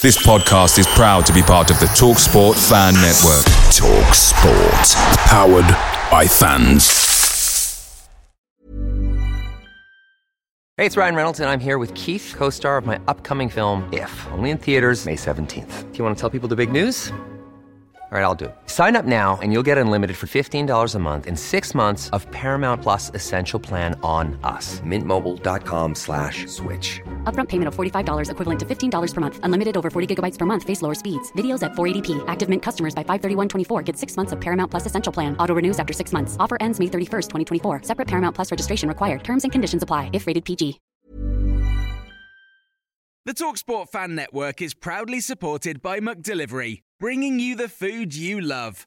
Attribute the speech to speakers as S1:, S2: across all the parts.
S1: This podcast is proud to be part of the TalkSport Fan Network.
S2: TalkSport. Powered by fans.
S3: Hey, it's Ryan Reynolds, and I'm here with Keith, co star of my upcoming film, If, only in theaters, May 17th. Do you want to tell people the big news? All right, I'll do it. Sign up now and you'll get unlimited for $15 a month in six months of Paramount Plus Essential Plan on us. Mintmobile.com slash switch.
S4: Upfront payment of $45 equivalent to $15 per month. Unlimited over 40 gigabytes per month. Face lower speeds. Videos at 480p. Active Mint customers by 531.24 get six months of Paramount Plus Essential Plan. Auto renews after six months. Offer ends May 31st, 2024. Separate Paramount Plus registration required. Terms and conditions apply if rated PG.
S5: The TalkSport Fan Network is proudly supported by Delivery, bringing you the food you love.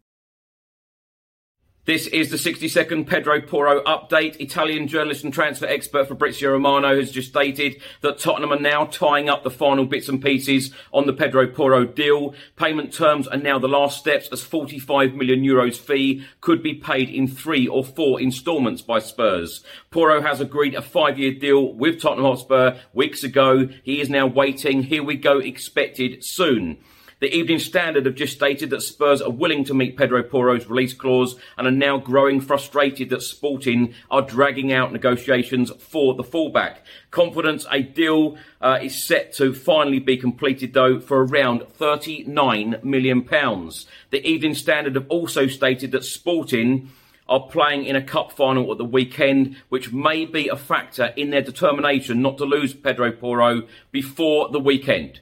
S6: This is the 60 second Pedro Porro update. Italian journalist and transfer expert Fabrizio Romano has just stated that Tottenham are now tying up the final bits and pieces on the Pedro Porro deal. Payment terms are now the last steps as 45 million euros fee could be paid in three or four instalments by Spurs. Porro has agreed a five year deal with Tottenham Hotspur weeks ago. He is now waiting. Here we go, expected soon. The Evening Standard have just stated that Spurs are willing to meet Pedro Porro's release clause and are now growing frustrated that Sporting are dragging out negotiations for the fullback. Confidence a deal uh, is set to finally be completed though for around 39 million pounds. The Evening Standard have also stated that Sporting are playing in a cup final at the weekend, which may be a factor in their determination not to lose Pedro Porro before the weekend.